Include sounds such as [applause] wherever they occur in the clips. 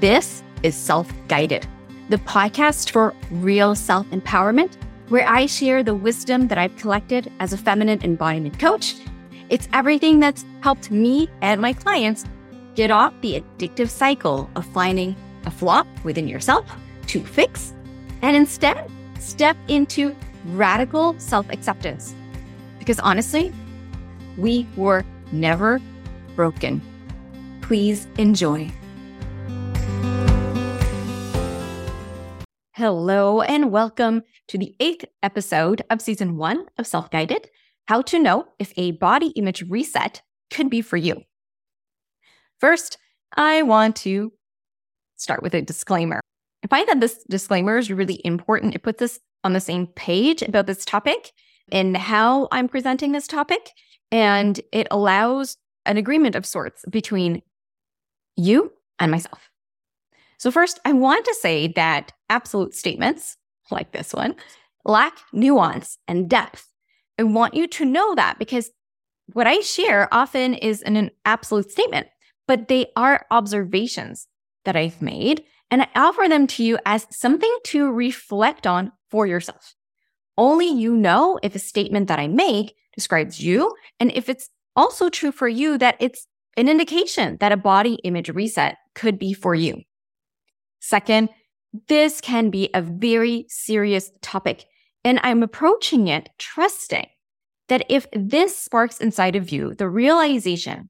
This is Self Guided, the podcast for real self empowerment, where I share the wisdom that I've collected as a feminine embodiment coach. It's everything that's helped me and my clients get off the addictive cycle of finding a flaw within yourself to fix and instead step into radical self acceptance. Because honestly, we were never broken. Please enjoy. Hello, and welcome to the eighth episode of season one of Self Guided How to Know If a Body Image Reset Could Be For You. First, I want to start with a disclaimer. I find that this disclaimer is really important. It puts us on the same page about this topic and how I'm presenting this topic. And it allows an agreement of sorts between you and myself. So, first, I want to say that absolute statements like this one lack nuance and depth. I want you to know that because what I share often is an absolute statement, but they are observations that I've made, and I offer them to you as something to reflect on for yourself. Only you know if a statement that I make describes you and if it's also true for you that it's an indication that a body image reset could be for you. Second, this can be a very serious topic, and I'm approaching it trusting that if this sparks inside of you the realization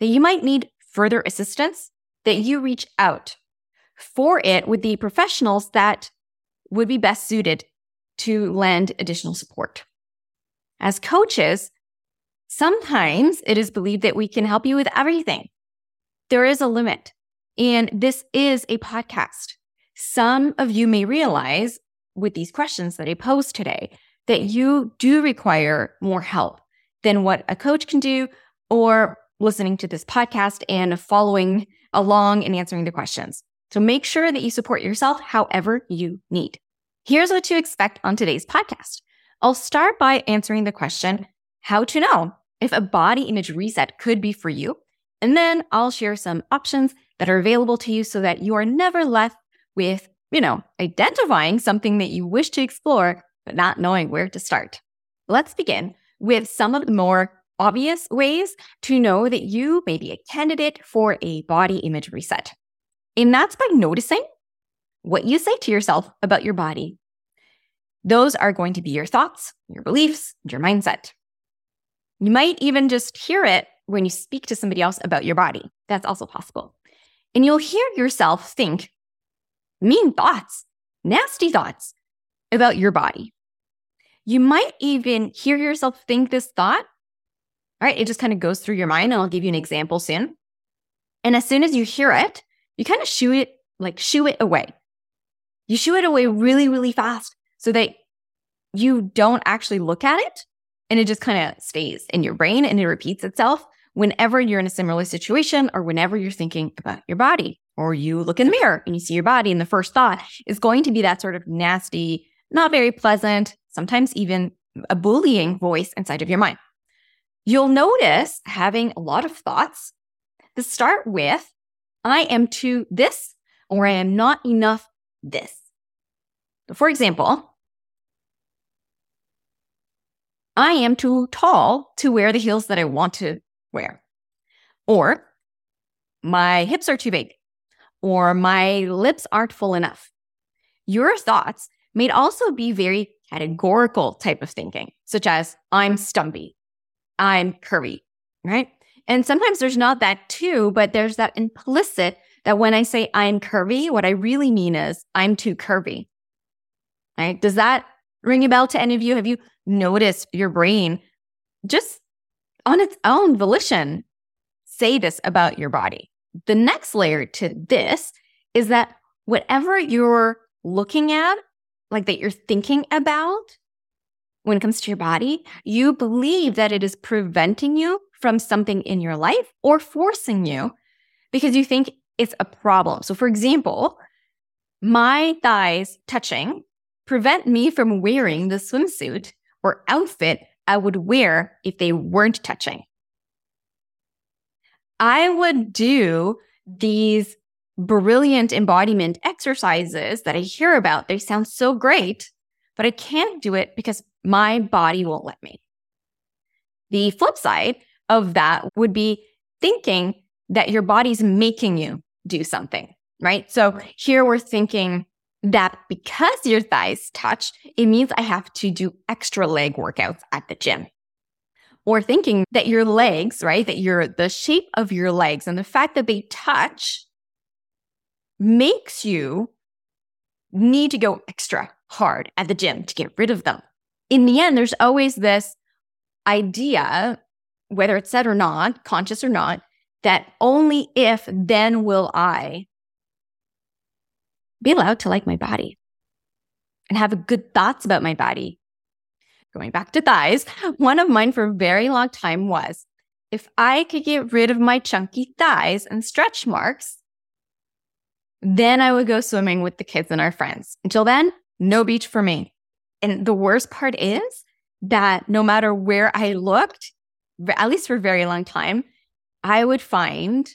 that you might need further assistance, that you reach out for it with the professionals that would be best suited to lend additional support. As coaches, sometimes it is believed that we can help you with everything. There is a limit. And this is a podcast. Some of you may realize with these questions that I posed today that you do require more help than what a coach can do or listening to this podcast and following along and answering the questions. So make sure that you support yourself however you need. Here's what to expect on today's podcast. I'll start by answering the question, how to know if a body image reset could be for you. And then I'll share some options that are available to you so that you are never left with, you know, identifying something that you wish to explore, but not knowing where to start. Let's begin with some of the more obvious ways to know that you may be a candidate for a body image reset. And that's by noticing what you say to yourself about your body. Those are going to be your thoughts, your beliefs, your mindset. You might even just hear it when you speak to somebody else about your body. That's also possible. And you'll hear yourself think mean thoughts, nasty thoughts about your body. You might even hear yourself think this thought. All right, it just kind of goes through your mind, and I'll give you an example soon. And as soon as you hear it, you kind of shoo it, like shoo it away. You shoo it away really, really fast so that you don't actually look at it and it just kind of stays in your brain and it repeats itself whenever you're in a similar situation or whenever you're thinking about your body or you look in the mirror and you see your body and the first thought is going to be that sort of nasty, not very pleasant, sometimes even a bullying voice inside of your mind. You'll notice having a lot of thoughts that start with, I am too this or I am not enough this. For example, I am too tall to wear the heels that I want to wear. Or my hips are too big. Or my lips aren't full enough. Your thoughts may also be very categorical type of thinking, such as I'm stumpy, I'm curvy, right? And sometimes there's not that too, but there's that implicit that when I say I'm curvy, what I really mean is I'm too curvy. Right? Does that ring a bell to any of you? Have you noticed your brain just on its own volition say this about your body? The next layer to this is that whatever you're looking at, like that you're thinking about when it comes to your body, you believe that it is preventing you from something in your life or forcing you because you think it's a problem. So, for example, my thighs touching prevent me from wearing the swimsuit or outfit I would wear if they weren't touching. I would do these brilliant embodiment exercises that I hear about, they sound so great, but I can't do it because my body won't let me. The flip side of that would be thinking that your body's making you do something, right? So here we're thinking that because your thighs touch, it means I have to do extra leg workouts at the gym. Or thinking that your legs, right, that your the shape of your legs and the fact that they touch makes you need to go extra hard at the gym to get rid of them. In the end, there's always this idea, whether it's said or not, conscious or not, that only if then will I be allowed to like my body and have good thoughts about my body. Going back to thighs, [laughs] one of mine for a very long time was if I could get rid of my chunky thighs and stretch marks, then I would go swimming with the kids and our friends. Until then, no beach for me. And the worst part is that no matter where I looked, at least for a very long time, I would find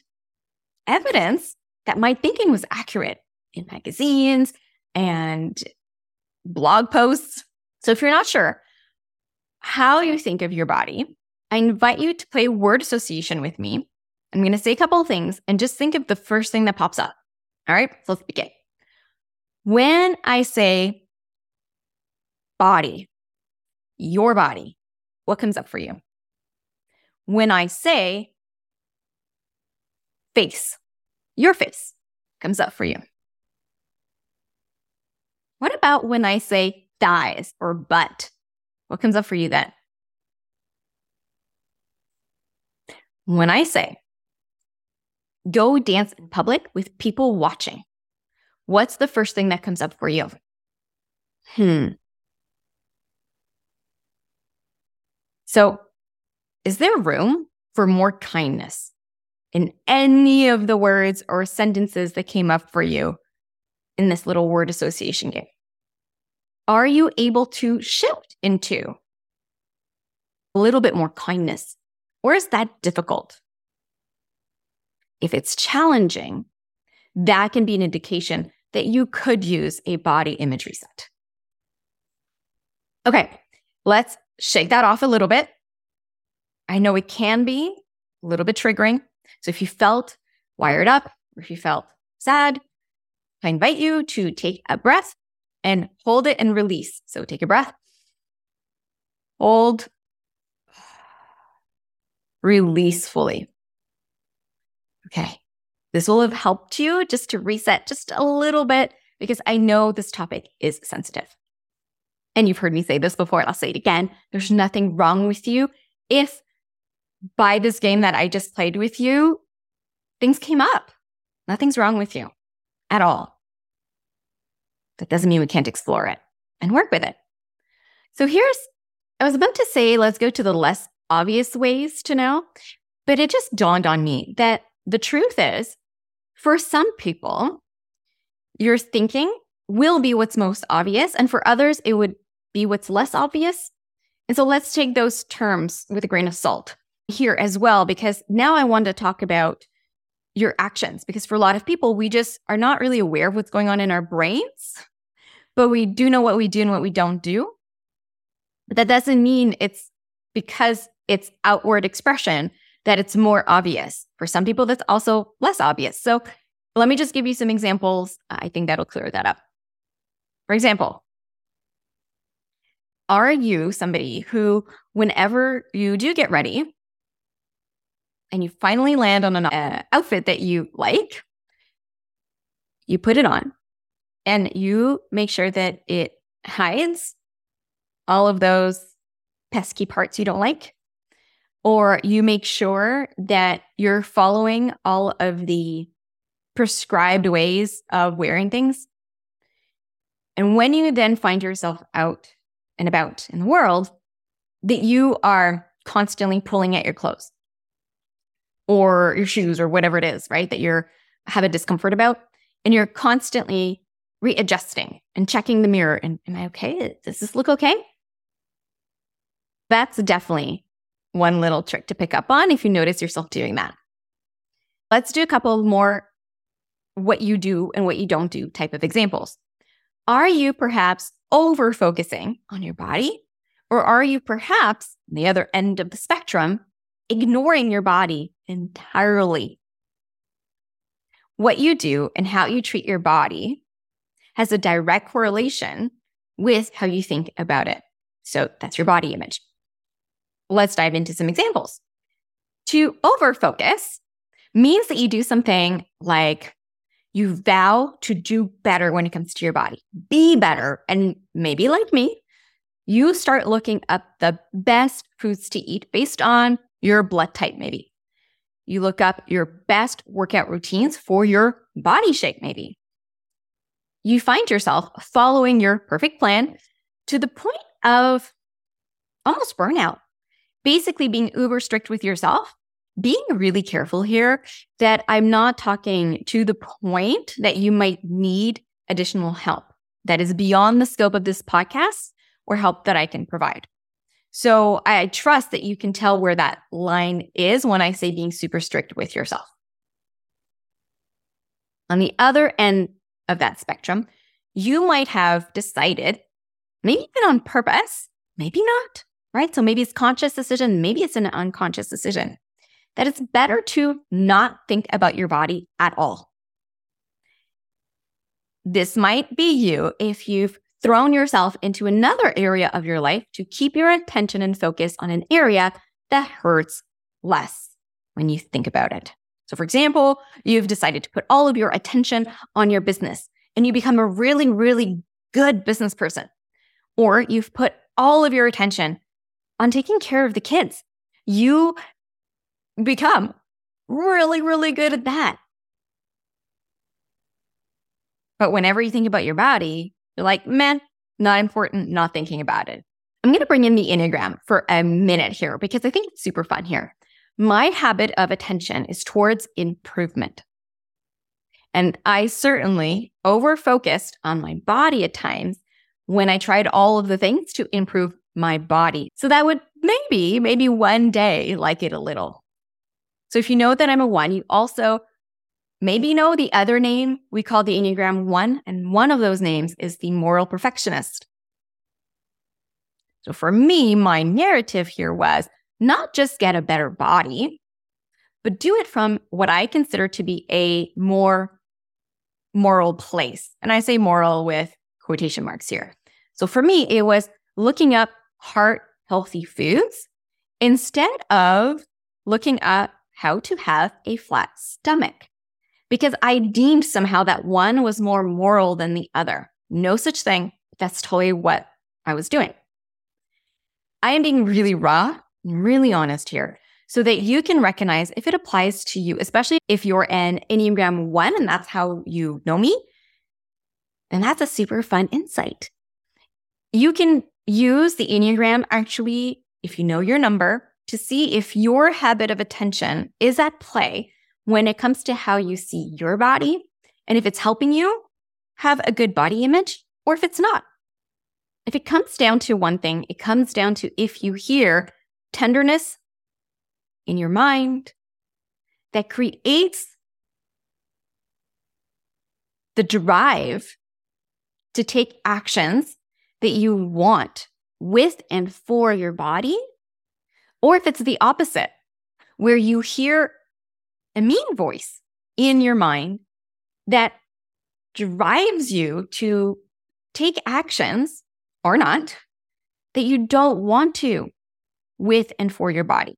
evidence that my thinking was accurate in magazines and blog posts. So if you're not sure how you think of your body, I invite you to play word association with me. I'm going to say a couple of things and just think of the first thing that pops up. All right, so let's begin. When I say body, your body, what comes up for you? When I say face, your face comes up for you. What about when I say thighs or butt? What comes up for you then? When I say go dance in public with people watching, what's the first thing that comes up for you? Hmm. So, is there room for more kindness in any of the words or sentences that came up for you in this little word association game? Are you able to shift into a little bit more kindness? Or is that difficult? If it's challenging, that can be an indication that you could use a body image reset. Okay, let's shake that off a little bit. I know it can be a little bit triggering. So if you felt wired up or if you felt sad, I invite you to take a breath and hold it and release. So take a breath, hold, release fully. Okay. This will have helped you just to reset just a little bit because I know this topic is sensitive. And you've heard me say this before, I'll say it again. There's nothing wrong with you if by this game that I just played with you, things came up. Nothing's wrong with you at all. That doesn't mean we can't explore it and work with it. So here's, I was about to say, let's go to the less obvious ways to know, but it just dawned on me that the truth is, for some people, your thinking will be what's most obvious, and for others, it would be what's less obvious. And so let's take those terms with a grain of salt here as well, because now I want to talk about your actions. Because for a lot of people, we just are not really aware of what's going on in our brains, but we do know what we do and what we don't do. But that doesn't mean it's because it's outward expression that it's more obvious. For some people, that's also less obvious. So let me just give you some examples. I think that'll clear that up. For example, are you somebody who, whenever you do get ready and you finally land on an uh, outfit that you like, you put it on and you make sure that it hides all of those pesky parts you don't like? Or you make sure that you're following all of the prescribed ways of wearing things. And when you then find yourself out and about in the world, that you are constantly pulling at your clothes or your shoes or whatever it is, right? That you're have a discomfort about. And you're constantly readjusting and checking the mirror. And am I okay? Does this look okay? That's definitely one little trick to pick up on if you notice yourself doing that. Let's do a couple more what you do and what you don't do type of examples. Are you perhaps over focusing on your body? Or are you perhaps, on the other end of the spectrum, ignoring your body entirely? What you do and how you treat your body has a direct correlation with how you think about it. So that's your body image. Let's dive into some examples. To overfocus means that you do something like you vow to do better when it comes to your body, be better. And maybe like me, you start looking up the best foods to eat based on your blood type, maybe. You look up your best workout routines for your body shape, maybe. You find yourself following your perfect plan to the point of almost burnout, basically being uber strict with yourself being really careful here that I'm not talking to the point that you might need additional help that is beyond the scope of this podcast or help that I can provide. So I trust that you can tell where that line is when I say being super strict with yourself. On the other end of that spectrum, you might have decided, maybe even on purpose, maybe not, right? So maybe it's conscious decision, maybe it's an unconscious decision that it's better to not think about your body at all. This might be you if you've thrown yourself into another area of your life to keep your attention and focus on an area that hurts less when you think about it. So, for example, you've decided to put all of your attention on your business and you become a really, really good business person. Or you've put all of your attention on taking care of the kids. You become really, really good at that. But whenever you think about your body, you're like, man, not important, not thinking about it. I'm going to bring in the Enneagram for a minute here because I think it's super fun here. My habit of attention is towards improvement. And I certainly over focused on my body at times when I tried all of the things to improve my body. So that would maybe, maybe one day like it a little. So if you know that I'm a one, you also maybe know the other name we call the Enneagram one, and one of those names is the moral perfectionist. So for me, my narrative here was not just get a better body, but do it from what I consider to be a more moral place. And I say moral with quotation marks here. So for me, it was looking up heart healthy foods instead of looking up how to have a flat stomach because I deemed somehow that one was more moral than the other. No such thing. That's totally what I was doing. I am being really raw, really honest here so that you can recognize if it applies to you, especially if you're an Enneagram 1 and that's how you know me. And that's a super fun insight. You can use the Enneagram actually, if you know your number, to see if your habit of attention is at play when it comes to how you see your body and if it's helping you have a good body image or if it's not. If it comes down to one thing, it comes down to if you hear tenderness in your mind that creates the drive to take actions that you want with and for your body or if it's the opposite, where you hear a mean voice in your mind that drives you to take actions or not that you don't want to with and for your body.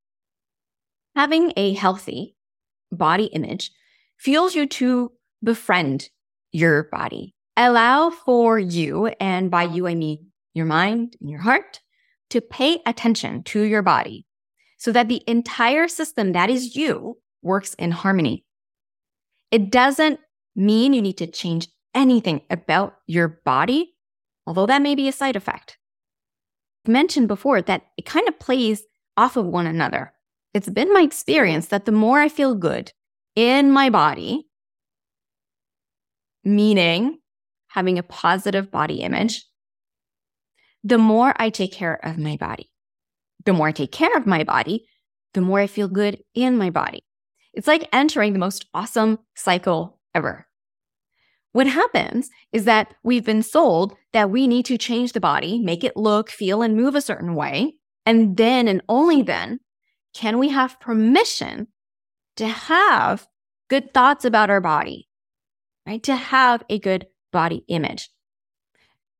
Having a healthy body image fuels you to befriend your body. Allow for you, and by you I mean your mind and your heart, to pay attention to your body so that the entire system that is you works in harmony. It doesn't mean you need to change anything about your body, although that may be a side effect. I've mentioned before that it kind of plays off of one another. It's been my experience that the more I feel good in my body, meaning having a positive body image, the more I take care of my body the more I take care of my body, the more I feel good in my body. It's like entering the most awesome cycle ever. What happens is that we've been sold that we need to change the body, make it look, feel, and move a certain way. And then and only then can we have permission to have good thoughts about our body, right? To have a good body image.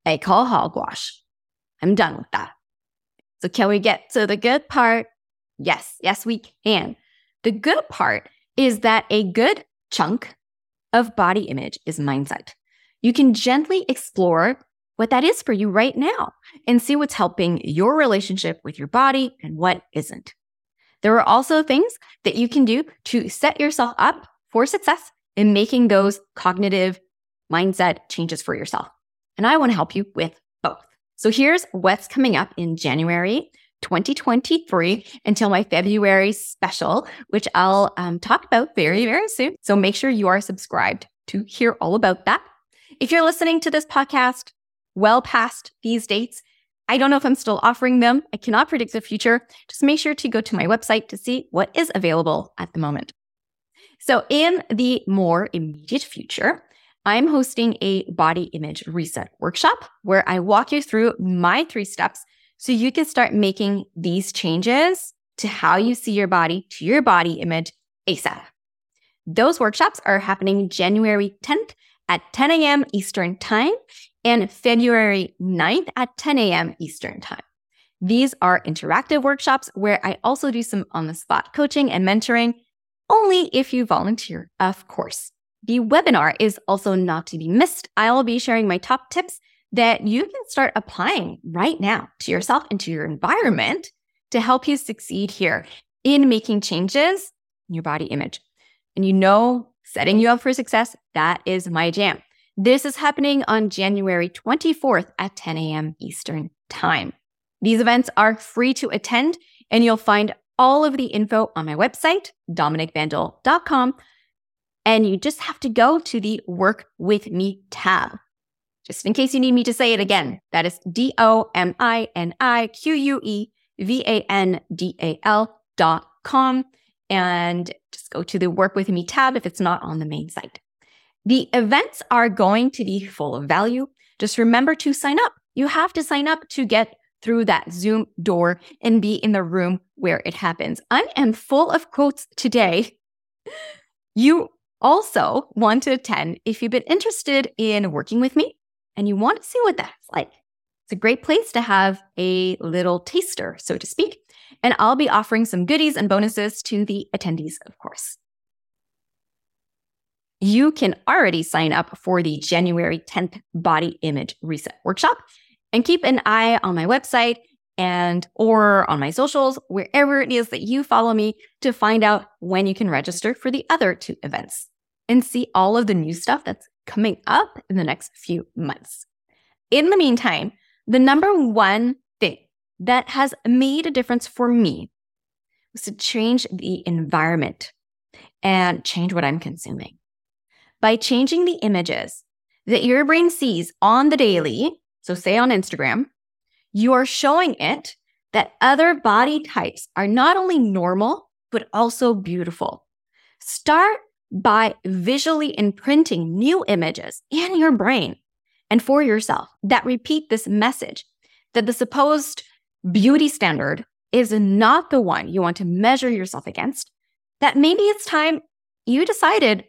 I call hogwash. I'm done with that. So, can we get to the good part? Yes, yes, we can. The good part is that a good chunk of body image is mindset. You can gently explore what that is for you right now and see what's helping your relationship with your body and what isn't. There are also things that you can do to set yourself up for success in making those cognitive mindset changes for yourself. And I want to help you with both. So here's what's coming up in January 2023 until my February special, which I'll um, talk about very, very soon. So make sure you are subscribed to hear all about that. If you're listening to this podcast well past these dates, I don't know if I'm still offering them. I cannot predict the future. Just make sure to go to my website to see what is available at the moment. So, in the more immediate future, I'm hosting a body image reset workshop where I walk you through my three steps so you can start making these changes to how you see your body, to your body image ASAP. Those workshops are happening January 10th at 10 a.m. Eastern Time and February 9th at 10 a.m. Eastern Time. These are interactive workshops where I also do some on the spot coaching and mentoring, only if you volunteer, of course. The webinar is also not to be missed. I'll be sharing my top tips that you can start applying right now to yourself and to your environment to help you succeed here in making changes in your body image. And you know, setting you up for success, that is my jam. This is happening on January 24th at 10 a.m. Eastern Time. These events are free to attend, and you'll find all of the info on my website, dominiquevandal.com. And you just have to go to the Work With Me tab. Just in case you need me to say it again, that is D O M I N I Q U E V A N D A L dot com. And just go to the Work With Me tab if it's not on the main site. The events are going to be full of value. Just remember to sign up. You have to sign up to get through that Zoom door and be in the room where it happens. I am full of quotes today. [laughs] You also want to attend if you've been interested in working with me and you want to see what that's like. It's a great place to have a little taster, so to speak. And I'll be offering some goodies and bonuses to the attendees, of course. You can already sign up for the January 10th Body Image Reset Workshop and keep an eye on my website and or on my socials wherever it is that you follow me to find out when you can register for the other two events and see all of the new stuff that's coming up in the next few months. In the meantime, the number one thing that has made a difference for me was to change the environment and change what I'm consuming. By changing the images that your brain sees on the daily, so say on Instagram, you are showing it that other body types are not only normal, but also beautiful. Start by visually imprinting new images in your brain and for yourself that repeat this message that the supposed beauty standard is not the one you want to measure yourself against, that maybe it's time you decided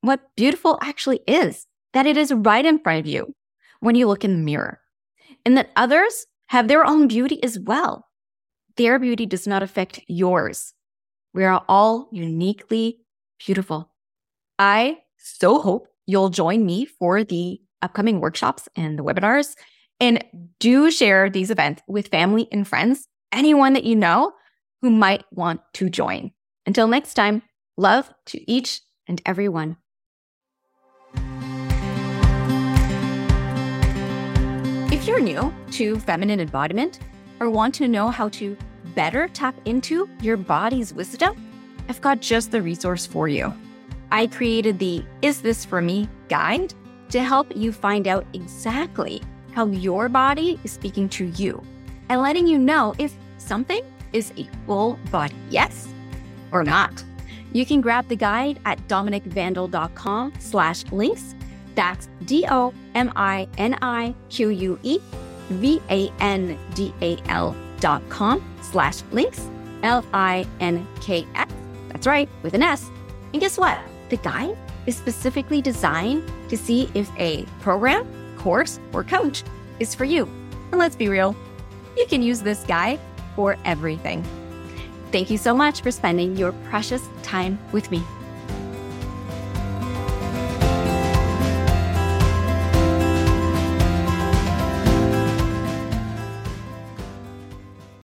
what beautiful actually is, that it is right in front of you when you look in the mirror, and that others have their own beauty as well. Their beauty does not affect yours. We are all uniquely beautiful. I so hope you'll join me for the upcoming workshops and the webinars. And do share these events with family and friends, anyone that you know who might want to join. Until next time, love to each and every one. If you're new to feminine embodiment or want to know how to better tap into your body's wisdom, I've got just the resource for you. I created the Is This For Me guide to help you find out exactly how your body is speaking to you and letting you know if something is a full body yes or not. You can grab the guide at dominiquevandal.com slash links That's D O M I N I Q U E V A N D A L dot com slash links L I N K S. That's right, with an S. And guess what? The guide is specifically designed to see if a program, course, or coach is for you. And let's be real, you can use this guide for everything. Thank you so much for spending your precious time with me.